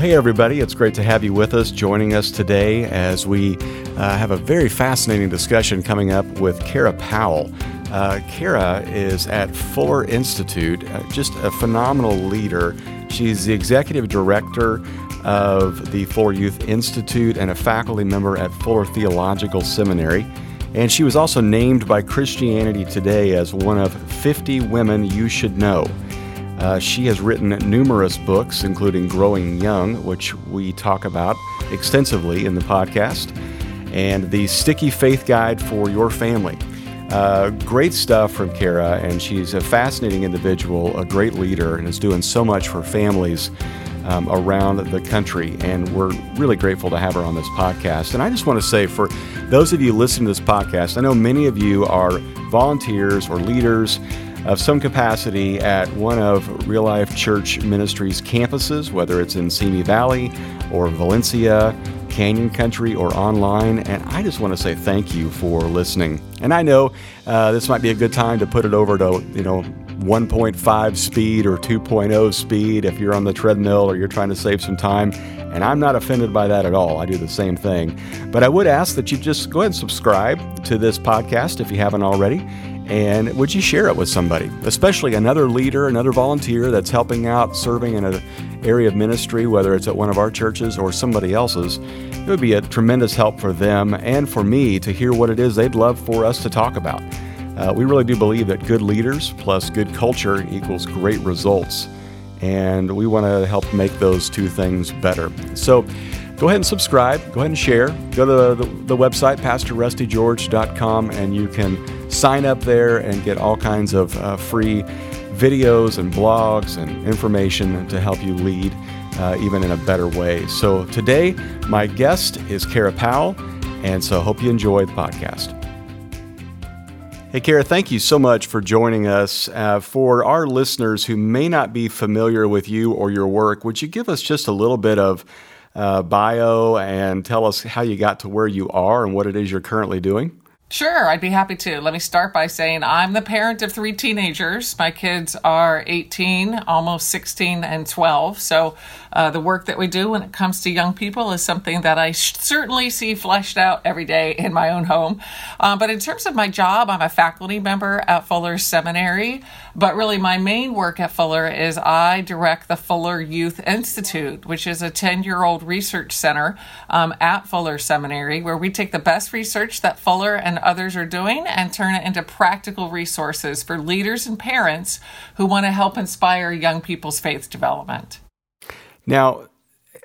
Hey, everybody, it's great to have you with us, joining us today as we uh, have a very fascinating discussion coming up with Kara Powell. Uh, Kara is at Fuller Institute, uh, just a phenomenal leader. She's the executive director of the Fuller Youth Institute and a faculty member at Fuller Theological Seminary. And she was also named by Christianity Today as one of 50 women you should know. Uh, she has written numerous books, including Growing Young, which we talk about extensively in the podcast, and the Sticky Faith Guide for Your Family. Uh, great stuff from Kara, and she's a fascinating individual, a great leader, and is doing so much for families um, around the country. And we're really grateful to have her on this podcast. And I just want to say, for those of you listening to this podcast, I know many of you are volunteers or leaders of some capacity at one of Real Life Church Ministries campuses, whether it's in Simi Valley or Valencia, Canyon Country, or online. And I just want to say thank you for listening. And I know uh, this might be a good time to put it over to, you know, 1.5 speed or 2.0 speed if you're on the treadmill or you're trying to save some time. And I'm not offended by that at all. I do the same thing. But I would ask that you just go ahead and subscribe to this podcast if you haven't already. And would you share it with somebody, especially another leader, another volunteer that's helping out, serving in an area of ministry, whether it's at one of our churches or somebody else's? It would be a tremendous help for them and for me to hear what it is they'd love for us to talk about. Uh, we really do believe that good leaders plus good culture equals great results. And we want to help make those two things better. So, go ahead and subscribe, go ahead and share. Go to the, the website, pastorrustygeorge.com, and you can sign up there and get all kinds of uh, free videos and blogs and information to help you lead uh, even in a better way. So today, my guest is Kara Powell, and so hope you enjoy the podcast. Hey, Kara, thank you so much for joining us. Uh, for our listeners who may not be familiar with you or your work, would you give us just a little bit of uh, bio and tell us how you got to where you are and what it is you're currently doing? Sure, I'd be happy to. Let me start by saying I'm the parent of three teenagers. My kids are 18, almost 16, and 12. So, uh, the work that we do when it comes to young people is something that I sh- certainly see fleshed out every day in my own home. Uh, but in terms of my job, I'm a faculty member at Fuller Seminary. But really, my main work at Fuller is I direct the Fuller Youth Institute, which is a 10 year old research center um, at Fuller Seminary, where we take the best research that Fuller and others are doing and turn it into practical resources for leaders and parents who want to help inspire young people's faith development. Now,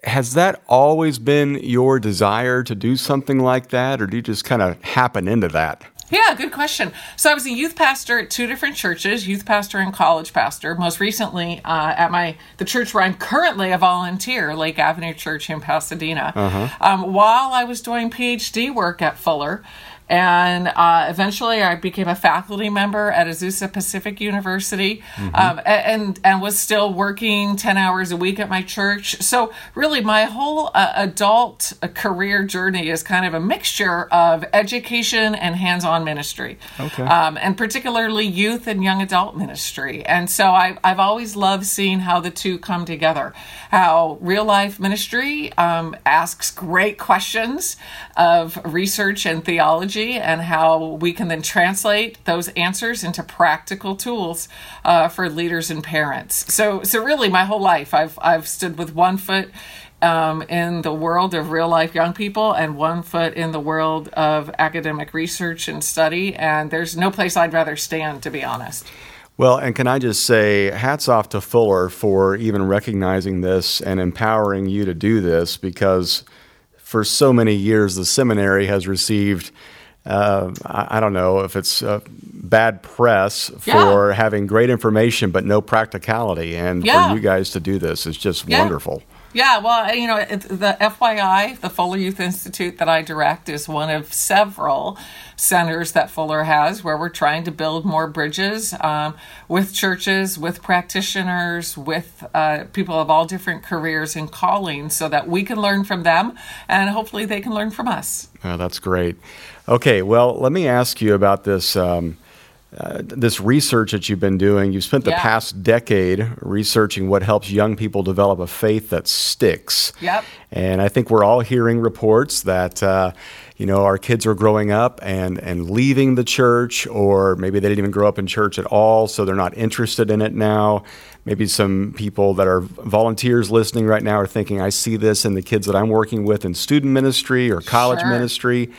has that always been your desire to do something like that, or do you just kind of happen into that? Yeah, good question. So I was a youth pastor at two different churches, youth pastor and college pastor. Most recently, uh, at my the church where I'm currently a volunteer, Lake Avenue Church in Pasadena. Uh-huh. Um, while I was doing PhD work at Fuller, and uh, eventually I became a faculty member at Azusa Pacific University, mm-hmm. um, and and was still working ten hours a week at my church. So really, my whole uh, adult uh, career journey is kind of a mixture of education and hands-on ministry, okay. um, and particularly youth and young adult ministry. And so I, I've always loved seeing how the two come together. How real life ministry um, asks great questions of research and theology and how we can then translate those answers into practical tools uh, for leaders and parents. So, so really, my whole life, I've I've stood with one foot um, in the world of real life young people and one foot in the world of academic research and study. And there's no place I'd rather stand, to be honest. Well, and can I just say, hats off to Fuller for even recognizing this and empowering you to do this because for so many years the seminary has received uh, I, I, don't know if it's uh, bad press for yeah. having great information but no practicality. And yeah. for you guys to do this is just yeah. wonderful. Yeah, well, you know, the FYI, the Fuller Youth Institute that I direct is one of several centers that Fuller has where we're trying to build more bridges um, with churches, with practitioners, with uh, people of all different careers and callings so that we can learn from them and hopefully they can learn from us. Oh, that's great. Okay, well, let me ask you about this. Um, uh, this research that you've been doing. You've spent the Yeah. past decade researching what helps young people develop a faith that sticks. Yep. And I think we're all hearing reports that, uh, you know, our kids are growing up and, and leaving the church, or maybe they didn't even grow up in church at all, so they're not interested in it now. Maybe some people that are volunteers listening right now are thinking, I see this in the kids that I'm working with in student ministry or college Sure. ministry.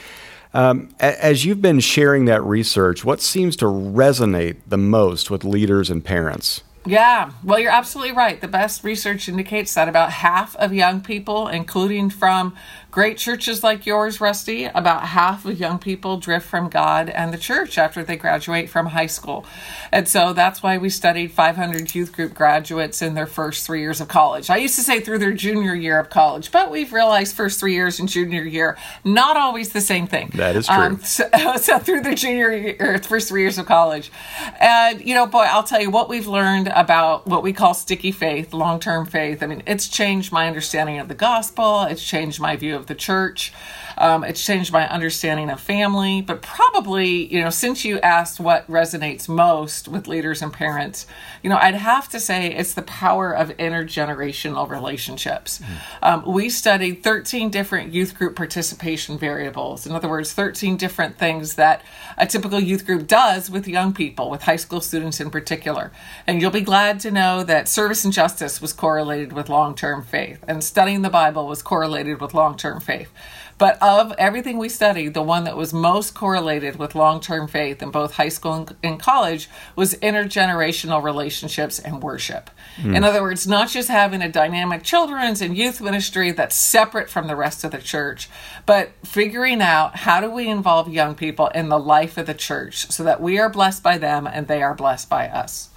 Um, as you've been sharing that research, what seems to resonate the most with leaders and parents? Yeah, well, you're absolutely right. The best research indicates that about half of young people, including from great churches like yours, Rusty, about half of young people drift from God and the church after they graduate from high school. And so that's why we studied 500 youth group graduates in their first three years of college. I used to say through their junior year of college, but we've realized first three years and junior year, not always the same thing. That is true. Um, so, so through the junior year, or first three years of college, and you know, boy, I'll tell you what we've learned about what we call sticky faith, long-term faith. I mean, it's changed my understanding of the gospel. It's changed my view of the church. Um, it's changed my understanding of family. But probably, you know, since you asked what resonates most with leaders and parents, you know, I'd have to say it's the power of intergenerational relationships. Um, we studied 13 different youth group participation variables. In other words, 13 different things that a typical youth group does with young people, with high school students in particular. And you'll be glad to know that service and justice was correlated with long term faith, and studying the Bible was correlated with long term faith. But of everything we studied, the one that was most correlated with long term faith in both high school and, college was intergenerational relationships and worship. Hmm. In other words, not just having a dynamic children's and youth ministry that's separate from the rest of the church, but figuring out how do we involve young people in the life of the church so that we are blessed by them and they are blessed by us.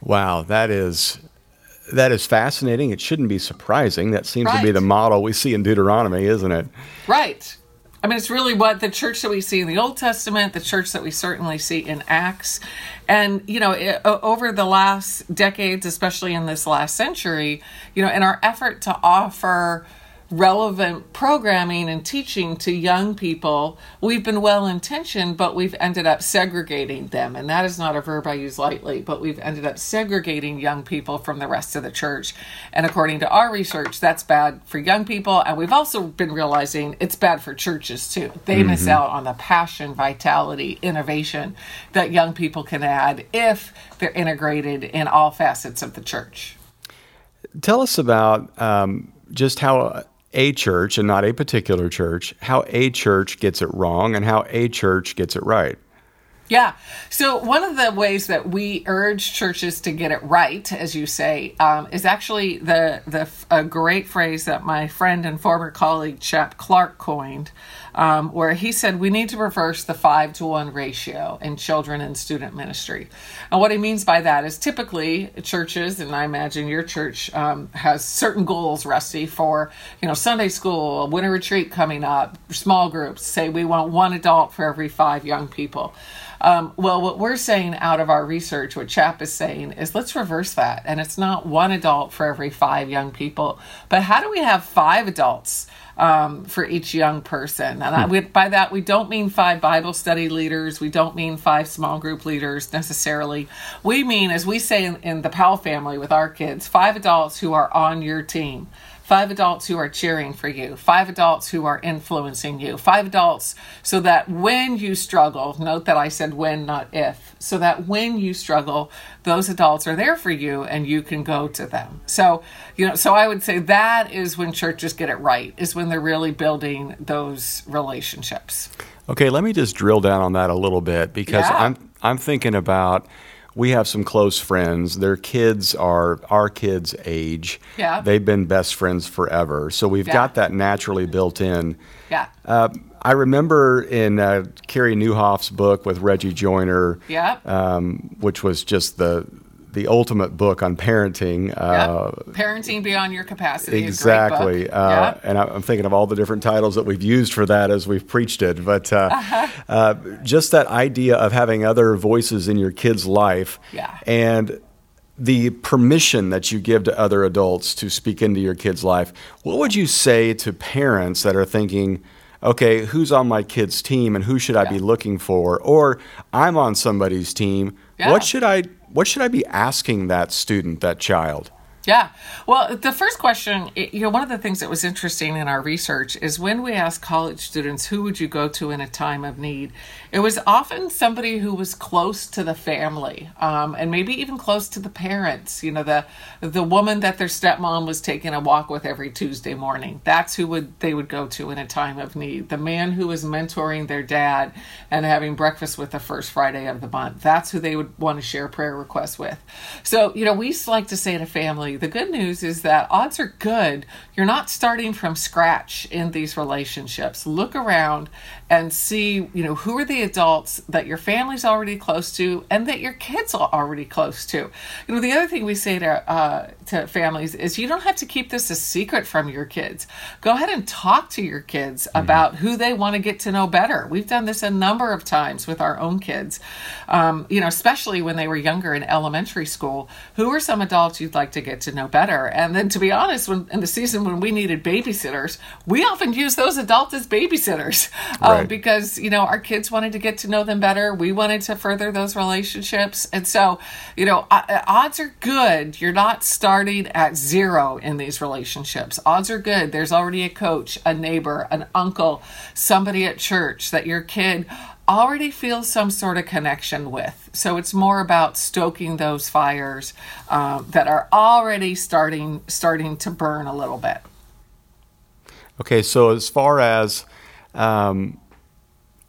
Wow, that is that is fascinating. It shouldn't be surprising. That seems to be the model we see in Deuteronomy, isn't it? Right. I mean, it's really what the church that we see in the Old Testament, the church that we certainly see in Acts. And, you know, it, over the last decades, especially in this last century, you know, in our effort to offer relevant programming and teaching to young people, we've been well intentioned, but we've ended up segregating them. And that is not a verb I use lightly, but we've ended up segregating young people from the rest of the church. And according to our research, that's bad for young people. And we've also been realizing it's bad for churches too. They miss out on the passion, vitality, innovation that young people can add if they're integrated in all facets of the church. Tell us about um, just how a church, and not a particular church, how a church gets it wrong and how a church gets it right. Yeah. So one of the ways that we urge churches to get it right, as you say, um, is actually the the a great phrase that my friend and former colleague Chap Clark coined, um, where he said we need to reverse the five to one ratio in children and student ministry. And what he means by that is typically churches, and I imagine your church um, has certain goals, Rusty, for you know Sunday school, winter retreat coming up, small groups. Say we want one adult for every five young people. Um, well, what we're saying out of our research, what CHAP is saying, is let's reverse that. And it's not one adult for every five young people, but how do we have five adults um, for each young person? And I, we, by that, we don't mean five Bible study leaders. We don't mean five small group leaders necessarily. We mean, as we say in, in the Powell family with our kids, five adults who are on your team five adults who are cheering for you, five adults who are influencing you, five adults so that when you struggle, note that I said when, not if, so that when you struggle, those adults are there for you and you can go to them. So, you know, so I would say that is when churches get it right, is when they're really building those relationships. Okay, let me just drill down on that a little bit because Yeah. I'm I'm thinking about we have some close friends. Their kids are our kids' age. Yeah. They've been best friends forever. So we've Yeah. got that naturally built in. Yeah. Uh, I remember in uh, Carey Nieuwhof's book with Reggie Joiner, Yeah. um, which was just the the ultimate book on parenting. Uh, Parenting beyond your capacity. Exactly. Uh, Yep. And I'm thinking of all the different titles that we've used for that as we've preached it. But uh, Uh-huh. uh, just that idea of having other voices in your kid's life Yeah. and the permission that you give to other adults to speak into your kid's life. What would you say to parents that are thinking, okay, who's on my kid's team and who should I be looking for? Or I'm on somebody's team. Yeah. What should I what should I be asking that student, that child? Yeah. Well, the first question, you know, one of the things that was interesting in our research is when we asked college students, who would you go to in a time of need? It was often somebody who was close to the family um, and maybe even close to the parents. You know, the the woman that their stepmom was taking a walk with every Tuesday morning. That's who would they would go to in a time of need. The man who was mentoring their dad and having breakfast with the first Friday of the month. That's who they would want to share prayer requests with. So, you know, we like to say to the good news is that odds are good. You're not starting from scratch in these relationships. Look around and see, you know, who are the adults that your family's already close to and that your kids are already close to. You know, the other thing we say to uh, to families is you don't have to keep this a secret from your kids. Go ahead and talk to your kids mm-hmm. about who they want to get to know better. We've done this a number of times with our own kids. Um, you know, especially when they were younger in elementary school. Who are some adults you'd like to get to know better? And then, to be honest, when in the season when we needed babysitters, we often use those adults as babysitters. Um, right. because you know our kids wanted to get to know them better. We wanted to further those relationships, and so you know odds are good. You're not starting at zero in these relationships. Odds are good. There's already a coach, a neighbor, an uncle, somebody at church that your kid already feels some sort of connection with. So it's more about stoking those fires um, that are already starting starting to burn a little bit. Okay, so as far as um,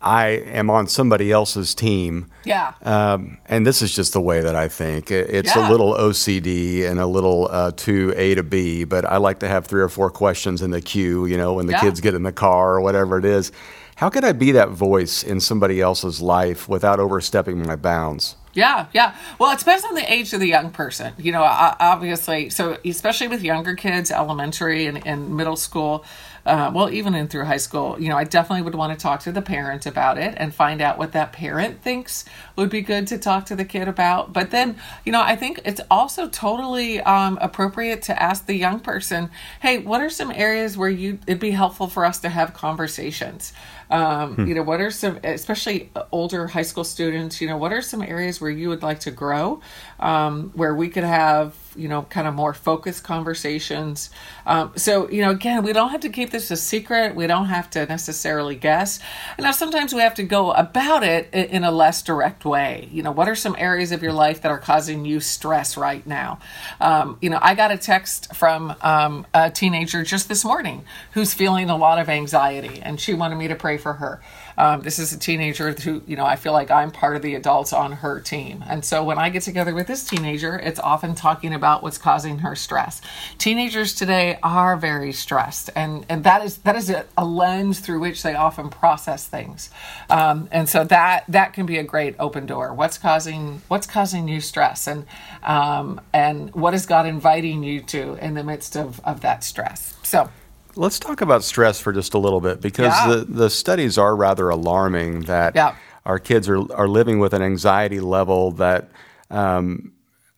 I am on somebody else's team. Yeah. Um, and this is just the way that I think. It's yeah. a little OCD and a little uh, to A to B, but I like to have three or four questions in the queue, you know, when the yeah. kids get in the car or whatever it is. How could I be that voice in somebody else's life without overstepping my bounds? Yeah, yeah. Well, it depends on the age of the young person. You know, obviously, so especially with younger kids, elementary and, and middle school, uh, well, even in through high school, you know, I definitely would want to talk to the parent about it and find out what that parent thinks would be good to talk to the kid about. But then, you know, I think it's also totally um, appropriate to ask the young person, hey, what are some areas where you it'd be helpful for us to have conversations? Um, hmm. You know, what are some, especially older high school students, you know, what are some areas where you would like to grow, um, where we could have you know, kind of more focused conversations. Um, so, you know, again, we don't have to keep this a secret. We don't have to necessarily guess. And now sometimes we have to go about it in a less direct way. You know, what are some areas of your life that are causing you stress right now? Um, you know, I got a text from um, a teenager just this morning who's feeling a lot of anxiety, and she wanted me to pray for her. Um, this is a teenager who, you know, I feel like I'm part of the adults on her team. And so when I get together with this teenager, it's often talking about what's causing her stress. Teenagers today are very stressed, and, and that is that is a, a lens through which they often process things. Um, and so that that can be a great open door. What's causing what's causing you stress, and um, and what is God inviting you to in the midst of, of that stress? So Let's talk about stress for just a little bit because yeah. the, the studies are rather alarming that yeah. our kids are, are living with an anxiety level that um,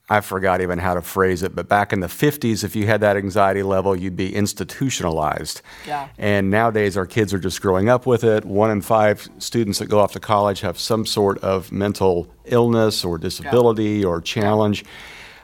I forgot even how to phrase it, but back in the 50s, if you had that anxiety level, you'd be institutionalized. Yeah. And nowadays, our kids are just growing up with it. One in five students that go off to college have some sort of mental illness or disability yeah. or challenge.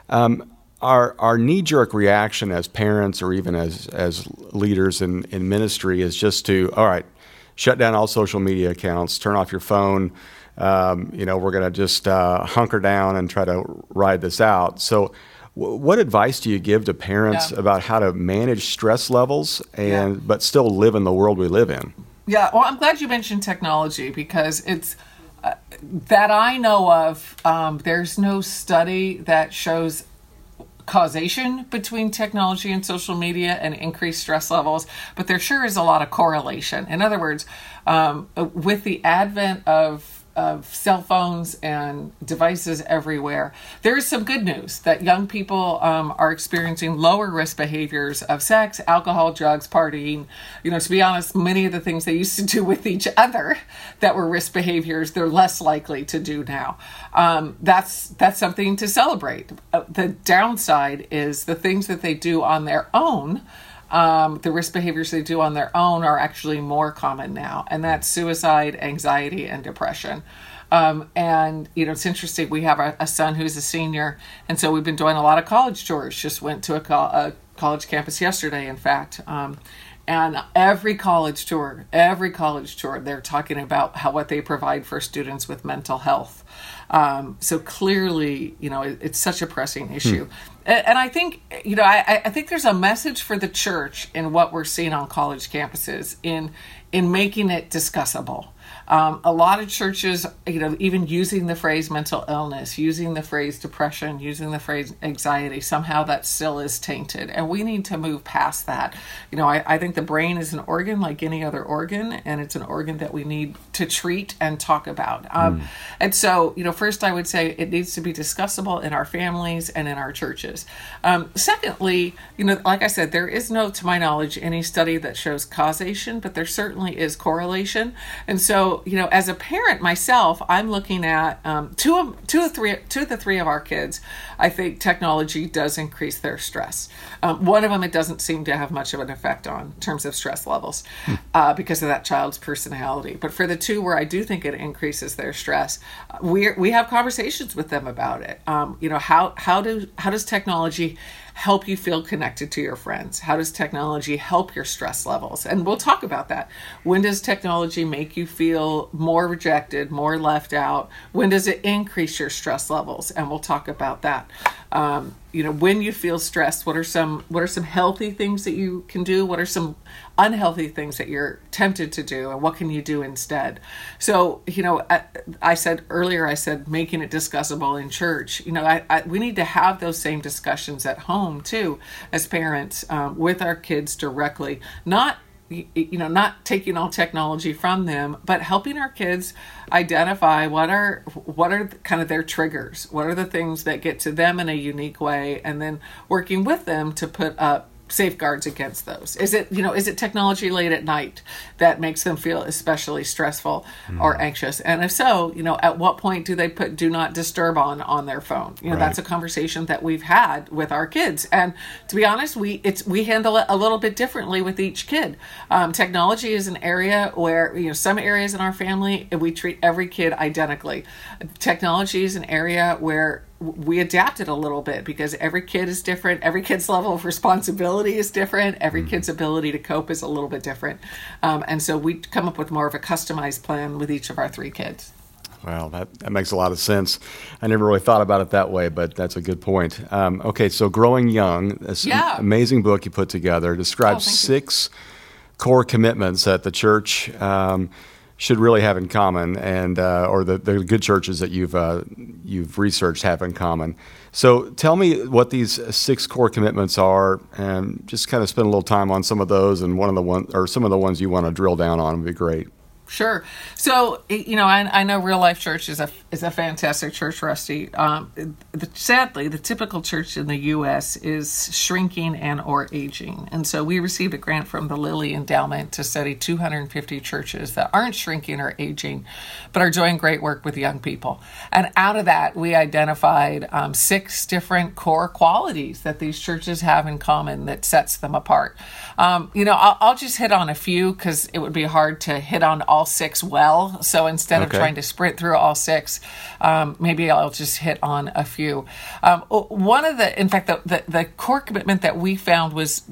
Um, our our knee jerk reaction as parents or even as as leaders in, in ministry is just to all right, shut down all social media accounts, turn off your phone. Um, you know, we're going to just uh, hunker down and try to ride this out. So, w- what advice do you give to parents yeah. about how to manage stress levels and yeah. but still live in the world we live in? Yeah, well, I'm glad you mentioned technology because it's uh, that I know of. Um, there's no study that shows causation between technology and social media and increased stress levels, but there sure is a lot of correlation. In other words, um, with the advent of of cell phones and devices everywhere. There is some good news that young people um, are experiencing lower risk behaviors of sex, alcohol, drugs, partying. You know, to be honest, many of the things they used to do with each other that were risk behaviors, they're less likely to do now. Um, that's that's something to celebrate. Uh, the downside is the things that they do on their own um, the risk behaviors they do on their own are actually more common now, and that's suicide, anxiety, and depression. Um, and you know, it's interesting. We have a, a, son who's a senior, and so we've been doing a lot of college tours. Just went to a, co- a college campus yesterday, in fact. Um, and every college tour, every college tour, they're talking about how what they provide for students with mental health. Um, so clearly, you know, it, it's such a pressing hmm. issue. Hmm. And, and I think, you know, I, I think there's a message for the church in what we're seeing on college campuses in in making it discussable. Um, a lot of churches, you know, even using the phrase mental illness, using the phrase depression, using the phrase anxiety, somehow that still is tainted. And we need to move past that. You know, I, I think the brain is an organ like any other organ, and it's an organ that we need to treat and talk about. Um, mm. And so, you know, first I would say it needs to be discussable in our families and in our churches. Um, secondly, you know, like I said, there is no, to my knowledge, any study that shows causation, but there certainly is correlation. And so, you know, as a parent myself, I'm looking at um, two of two of three two of the three of our kids. I think technology does increase their stress. Um, one of them, it doesn't seem to have much of an effect on in terms of stress levels hmm. uh, because of that child's personality. But for the two where I do think it increases their stress, we we have conversations with them about it. Um, you know, how how do how does technology help you feel connected to your friends? How does technology help your stress levels? And we'll talk about that. When does technology make you feel more rejected, more left out? When does it increase your stress levels? And we'll talk about that. Um, you know when you feel stressed what are some what are some healthy things that you can do? What are some unhealthy things that you're tempted to do and what can you do instead? So you know i, I said earlier i said making it discussable in church. You know I, I, we need to have those same discussions at home too as parents um, with our kids directly. Not you know not taking all technology from them but helping our kids identify what are what are kind of their triggers what are the things that get to them in a unique way and then working with them to put up safeguards against those? Is it you know is it technology late at night that makes them feel especially stressful mm. or anxious? And if so, you know at what point do they put do not disturb on on their phone? You know right. that's a conversation that we've had with our kids. And to be honest, we it's we handle it a little bit differently with each kid. Um, technology is an area where you know some areas in our family we treat every kid identically. Technology is an area where we adapted a little bit because every kid is different. Every kid's level of responsibility is different. Every mm-hmm. kid's ability to cope is a little bit different. Um, and so we come up with more of a customized plan with each of our three kids. Well, that, that makes a lot of sense. I never really thought about it that way, but that's a good point. Um, okay, so Growing Young, this yeah. amazing book you put together, describes oh, six you. core commitments that the church um, should really have in common, and uh, or the, the good churches that you've uh, you've researched have in common. So tell me what these six core commitments are, and just kind of spend a little time on some of those, and one of the one or some of the ones you want to drill down on would be great. Sure. So you know, I, I know Real Life Church is a is a fantastic church, Rusty. Um, the, sadly, the typical church in the U.S. is shrinking and or aging, and so we received a grant from the Lilly Endowment to study 250 churches that aren't shrinking or aging, but are doing great work with young people. And out of that, we identified um, six different core qualities that these churches have in common that sets them apart. Um, you know, I'll, I'll just hit on a few because it would be hard to hit on all six well. So instead okay. of trying to sprint through all six, um, maybe I'll just hit on a few. Um, one of the, in fact, the, the, the core commitment that we found was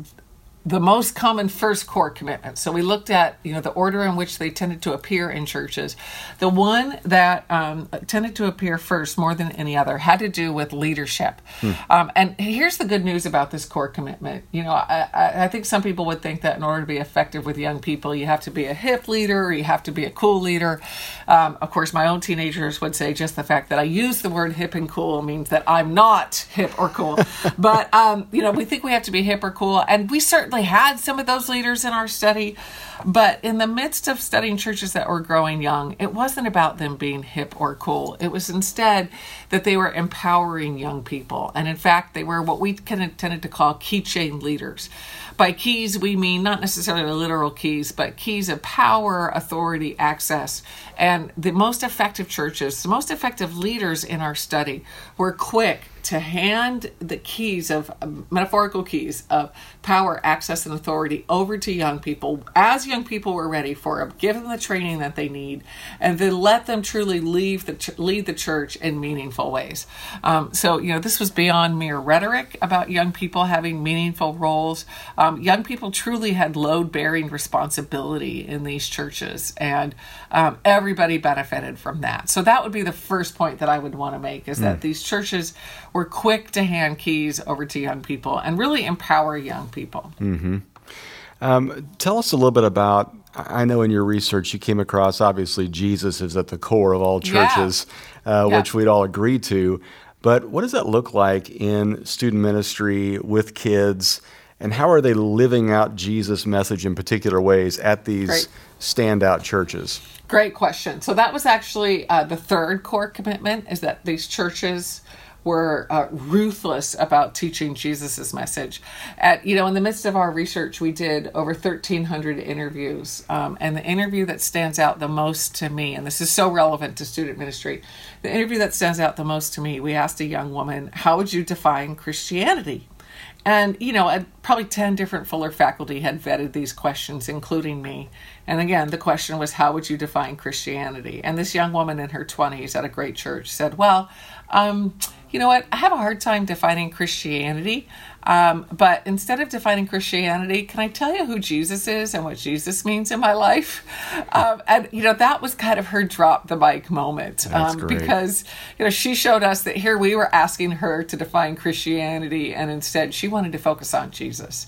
the most common first core commitment. So we looked at you know the order in which they tended to appear in churches. The one that um, tended to appear first more than any other had to do with leadership. Hmm. Um, and here's the good news about this core commitment. You know, I, I, think some people would think that in order to be effective with young people, you have to be a hip leader, or you have to be a cool leader. Um, of course, my own teenagers would say just the fact that I use the word hip and cool means that I'm not hip or cool. but um, you know, we think we have to be hip or cool, and we certainly certainly had some of those leaders in our study, but in the midst of studying churches that were growing young, it wasn't about them being hip or cool. It was instead that they were empowering young people. And in fact, they were what we kind of tended to call keychain leaders. By keys, we mean not necessarily literal keys, but keys of power, authority, access. And the most effective churches, the most effective leaders in our study were quick to hand the keys of metaphorical keys of power, access, and authority over to young people as young people were ready for it, give them the training that they need, and then let them truly leave the ch- lead the church in meaningful ways. Um, so, you know, this was beyond mere rhetoric about young people having meaningful roles. Um, young people truly had load bearing responsibility in these churches, and um, everybody benefited from that. So, that would be the first point that I would want to make is that these churches were quick to hand keys over to young people and really empower young people. Um, tell us a little bit about. I know in your research you came across obviously Jesus is at the core of all Yeah. churches, uh, Yeah. which we'd all agree to. But what does that look like in student ministry with kids, and how are they living out Jesus' message in particular ways at these Great. standout churches? Great question. So that was actually uh, the third core commitment is that these churches were uh, ruthless about teaching Jesus' message. At you know, in the midst of our research, we did over thirteen hundred interviews, um, and the interview that stands out the most to me, and this is so relevant to student ministry, the interview that stands out the most to me, we asked a young woman, "How would you define Christianity?" And, you know, probably 10 different Fuller faculty had vetted these questions, including me. And again, the question was, How would you define Christianity? And this young woman in her 20s at a great church said, Well, um, you know what? I have a hard time defining Christianity. Um, but instead of defining Christianity, can I tell you who Jesus is and what Jesus means in my life? Um, and, you know, that was kind of her drop the mic moment. That's um. Because, you know, she showed us that here we were asking her to define Christianity, and instead she wanted to focus on Jesus.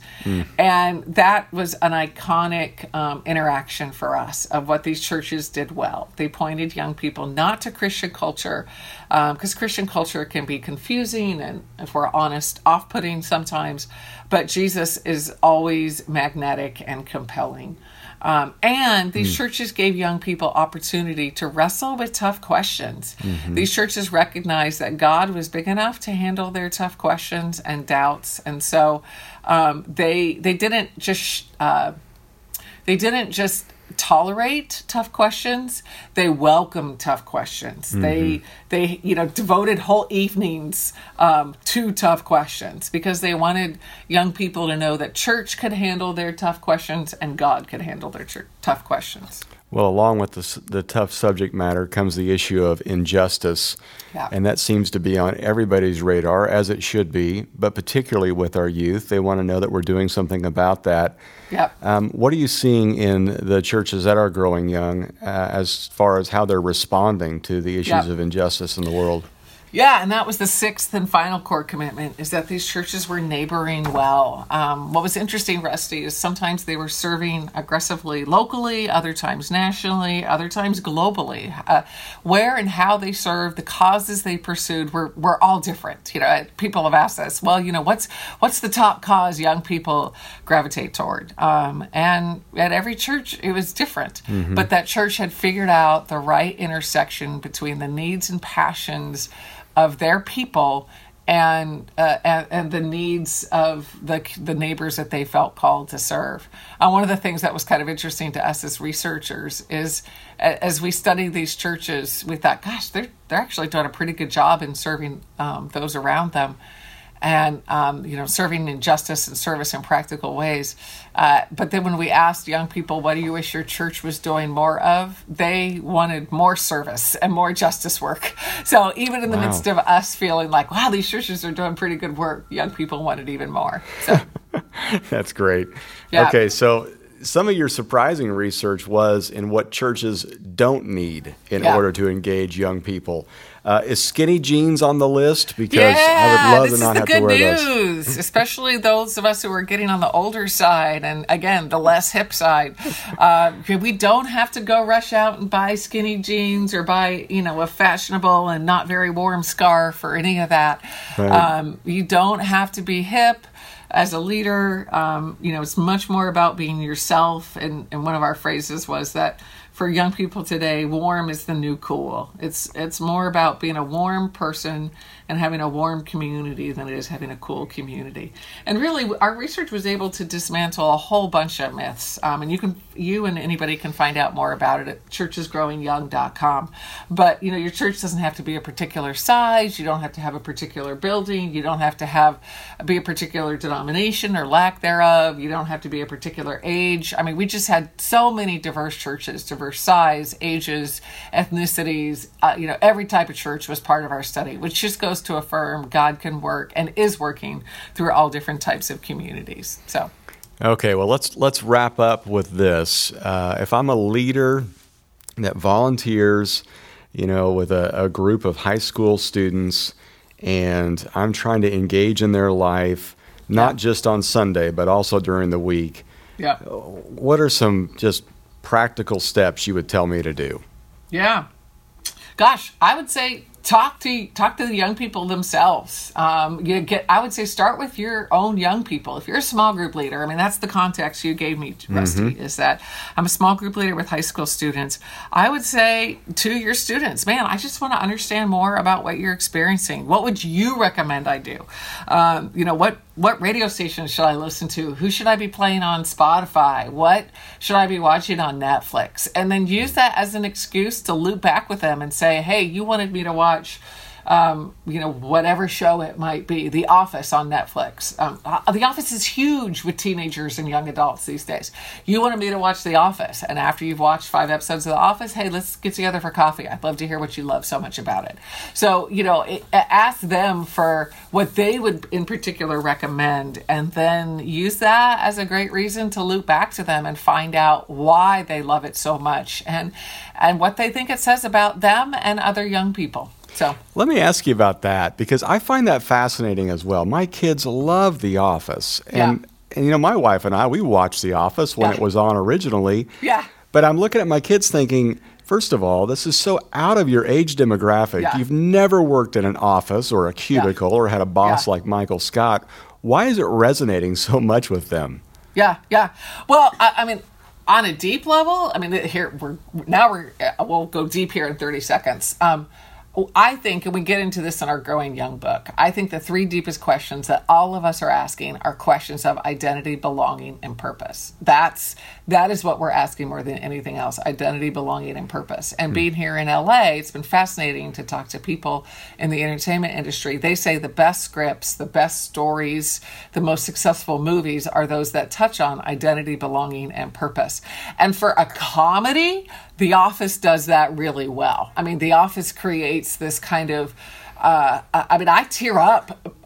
And that was an iconic um, interaction for us of what these churches did well. They pointed young people not to Christian culture, because Christian culture can be confusing and, if we're honest, off putting sometimes, but Jesus is always magnetic and compelling. Um, and these churches gave young people opportunity to wrestle with tough questions. These churches recognized that God was big enough to handle their tough questions and doubts, and so um, they they didn't just uh, they didn't just tolerate tough questions. They welcomed tough questions. They they you know devoted whole evenings um, to tough questions because they wanted young people to know that church could handle their tough questions and god could handle their chur- tough questions Well, along with the, the tough subject matter comes the issue of injustice. Yeah. And that seems to be on everybody's radar, as it should be, but particularly with our youth. They want to know that we're doing something about that. Yep. Um, what are you seeing in the churches that are growing young uh, as far as how they're responding to the issues Yeah. of injustice in the world? Yeah, and that was the sixth and final core commitment is that these churches were neighboring well. Um, what was interesting, Rusty, is sometimes they were serving aggressively locally, other times nationally, other times globally. Uh, where and how they served, the causes they pursued were, were all different. You know, people have asked us, well, you know, what's what's the top cause young people gravitate toward? Um, and at every church, it was different. But that church had figured out the right intersection between the needs and passions of their people and, uh, and and the needs of the the neighbors that they felt called to serve. Uh, one of the things that was kind of interesting to us as researchers is as we studied these churches, we thought, gosh, they're they're actually doing a pretty good job in serving um, those around them. And um, you know, serving in justice and service in practical ways. Uh, but then, when we asked young people, "What do you wish your church was doing more of?" they wanted more service and more justice work. So even in the Wow. midst of us feeling like, "Wow, these churches are doing pretty good work," young people wanted even more. So That's great. Yeah. Okay, so some of your surprising research was in what churches don't need in Yeah. order to engage young people. Uh, is skinny jeans on the list? Because I would love to not have to wear those. news, especially those of us who are getting on the older side, and again, the less hip side. Uh, we don't have to go rush out and buy skinny jeans or buy, you know, a fashionable and not very warm scarf or any of that. Right. Um, you don't have to be hip as a leader. Um, you know, it's much more about being yourself. And, and one of our phrases was that for young people today, warm is the new cool. It's it's more about being a warm person and having a warm community than it is having a cool community. And really, our research was able to dismantle a whole bunch of myths. Um, and you can you and anybody can find out more about it at churchesgrowingyoung.com. But you know, your church doesn't have to be a particular size. You don't have to have a particular building. You don't have to have be a particular denomination or lack thereof. You don't have to be a particular age. I mean, we just had so many diverse churches, diverse size, ages, ethnicities. Uh, you know, every type of church was part of our study, which just goes to affirm God can work and is working through all different types of communities. So. Okay, well let's let's wrap up with this. Uh, if I'm a leader that volunteers, you know, with a, a group of high school students, and I'm trying to engage in their life, not yeah. just on Sunday, but also during the week. Yeah. What are some just practical steps you would tell me to do? Yeah. Gosh, I would say talk to talk to the young people themselves. Um, you get, I would say, start with your own young people. If you're a small group leader, I mean, that's the context you gave me, Rusty. Mm-hmm. Is that I'm a small group leader with high school students. I would say to your students, man, I just want to understand more about what you're experiencing. What would you recommend I do? Um, you know, what what radio station should I listen to? Who should I be playing on Spotify? What should I be watching on Netflix? And then use that as an excuse to loop back with them and say, hey, you wanted me to watch um, you know, whatever show it might be. The Office on Netflix. Um, the Office is huge with teenagers and young adults these days. You wanted me to watch The Office, and after you've watched five episodes of The Office, hey, let's get together for coffee. I'd love to hear what you love so much about it. So, you know, it, ask them for what they would in particular recommend, and then use that as a great reason to loop back to them and find out why they love it so much and and what they think it says about them and other young people. So let me ask you about that because I find that fascinating as well. My kids love The Office, and yeah. and you know my wife and I we watched The Office when yeah. it was on originally. Yeah. But I'm looking at my kids thinking. First of all, this is so out of your age demographic. Yeah. You've never worked in an office or a cubicle or had a boss like Michael Scott. Why is it resonating so much with them? Yeah, yeah. Well, I, I mean, on a deep level, I mean, here we're now we're we'll go deep here in 30 seconds. Um, I think, and we get into this in our Growing Young book, I think the three deepest questions that all of us are asking are questions of identity, belonging, and purpose. That's that is what we're asking more than anything else: identity, belonging, and purpose. And mm. being here in LA, it's been fascinating to talk to people in the entertainment industry. They say the best scripts, the best stories, the most successful movies are those that touch on identity, belonging, and purpose. And for a comedy, the Office does that really well. I mean, The Office creates this kind of, uh, I mean, I tear up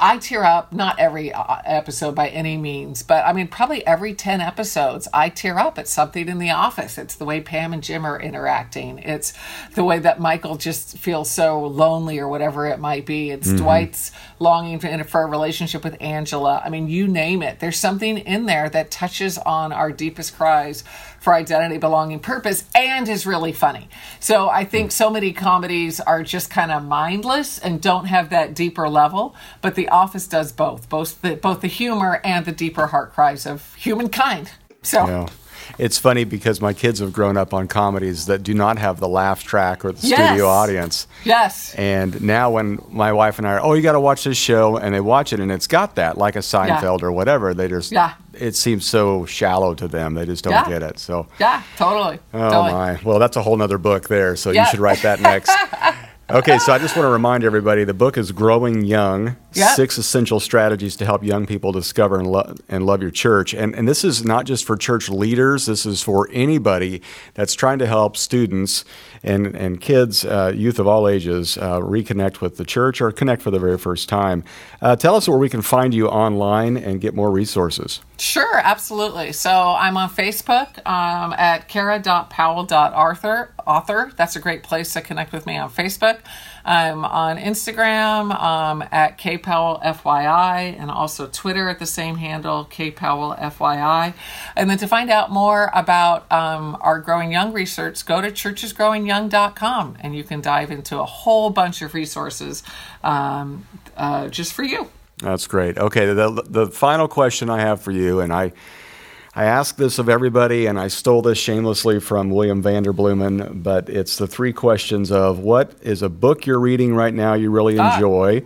I tear up, not every uh, episode by any means, but I mean, probably every 10 episodes, I tear up at something in the office. It's the way Pam and Jim are interacting, it's the way that Michael just feels so lonely or whatever it might be. It's mm-hmm. Dwight's longing for, for a relationship with Angela. I mean, you name it. There's something in there that touches on our deepest cries for identity, belonging, purpose, and is really funny. So I think so many comedies are just kind of mindless and don't have that deeper level, but The Office does both, both the, both the humor and the deeper heart cries of humankind. So. Yeah it's funny because my kids have grown up on comedies that do not have the laugh track or the yes. studio audience. Yes. And now when my wife and I are, oh, you got to watch this show, and they watch it, and it's got that, like a Seinfeld yeah. or whatever. They just, yeah. it seems so shallow to them. They just don't yeah. get it. So. Yeah, totally. Oh totally. my. Well, that's a whole nother book there. So yeah. you should write that next. Okay, so I just want to remind everybody the book is Growing Young yep. Six Essential Strategies to Help Young People Discover and, lo- and Love Your Church. And, and this is not just for church leaders, this is for anybody that's trying to help students and, and kids, uh, youth of all ages, uh, reconnect with the church or connect for the very first time. Uh, tell us where we can find you online and get more resources. Sure, absolutely. So I'm on Facebook um, at kara.powell.author. Author. That's a great place to connect with me on Facebook. I'm on Instagram um, at kpowellfyi and also Twitter at the same handle, kpowellfyi. And then to find out more about um, our Growing Young research, go to churchesgrowingyoung.com and you can dive into a whole bunch of resources um, uh, just for you. That's great. Okay, the, the final question I have for you, and I I ask this of everybody, and I stole this shamelessly from William Vanderbloemen, but it's the three questions of what is a book you're reading right now you really Ah. enjoy?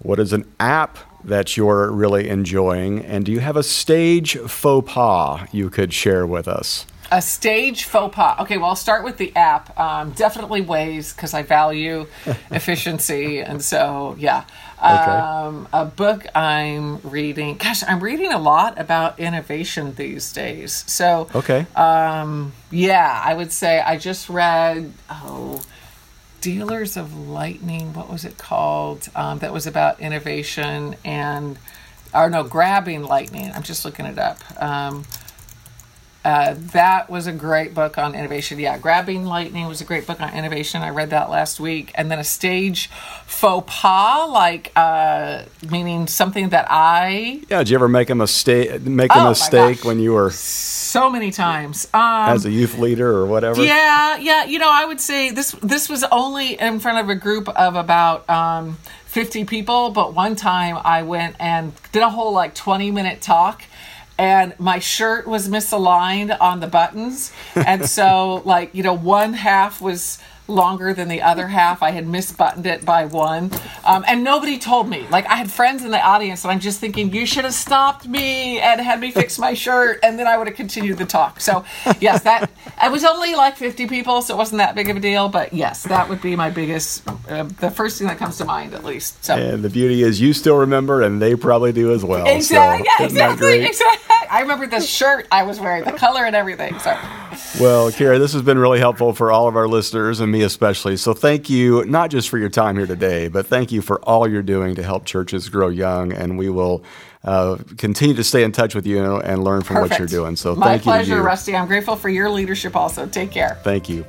What is an app that you're really enjoying? And do you have a stage faux pas you could share with us? A stage faux pas. Okay, well, I'll start with the app. Um, definitely Waze because I value efficiency, and so yeah. Um, a book I'm reading. Gosh, I'm reading a lot about innovation these days. So Okay. um, yeah, I would say I just read oh, Dealers of Lightning. What was it called? Um, that was about innovation and or no, grabbing lightning. I'm just looking it up. Uh, that was a great book on innovation. Yeah, Grabbing Lightning was a great book on innovation. I read that last week. And then a stage faux pas, like uh, meaning something that I yeah, did you ever make a mistake make Oh a mistake when you were so many times. Um, as a youth leader or whatever? Yeah, yeah. You know, I would say this this was only in front of a group of about um, fifty people, but one time I went and did a whole like twenty minute talk. And my shirt was misaligned on the buttons. And so, like, you know, one half was longer than the other half. I had misbuttoned it by one. Um, and nobody told me. Like, I had friends in the audience, and I'm just thinking, you should have stopped me and had me fix my shirt, and then I would have continued the talk. So, yes, that, it was only like 50 people, so it wasn't that big of a deal. But yes, that would be my biggest, uh, the first thing that comes to mind, at least. So, And the beauty is you still remember and they probably do as well. Exactly. So, yeah, exactly. Exactly. I remember the shirt I was wearing, the color and everything. So, Well, Kara, this has been really helpful for all of our listeners and me especially. So thank you, not just for your time here today, but thank you for all you're doing to help churches grow young. And we will uh, continue to stay in touch with you and learn from perfect. what you're doing. So my thank you. to pleasure. Rusty. I'm grateful for your leadership. Also, take care. Thank you.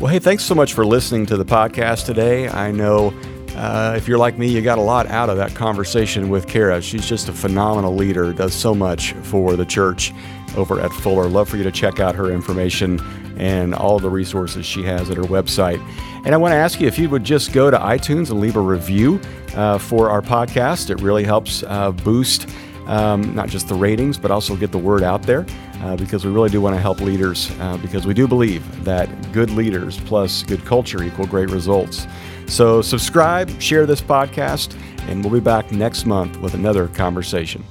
Well, hey, thanks so much for listening to the podcast today. I know uh, if you're like me, you got a lot out of that conversation with Kara. She's just a phenomenal leader, does so much for the church over at Fuller. Love for you to check out her information and all the resources she has at her website. And I want to ask you if you would just go to iTunes and leave a review uh, for our podcast. It really helps uh, boost um, not just the ratings, but also get the word out there uh, because we really do want to help leaders uh, because we do believe that good leaders plus good culture equal great results. So, subscribe, share this podcast, and we'll be back next month with another conversation.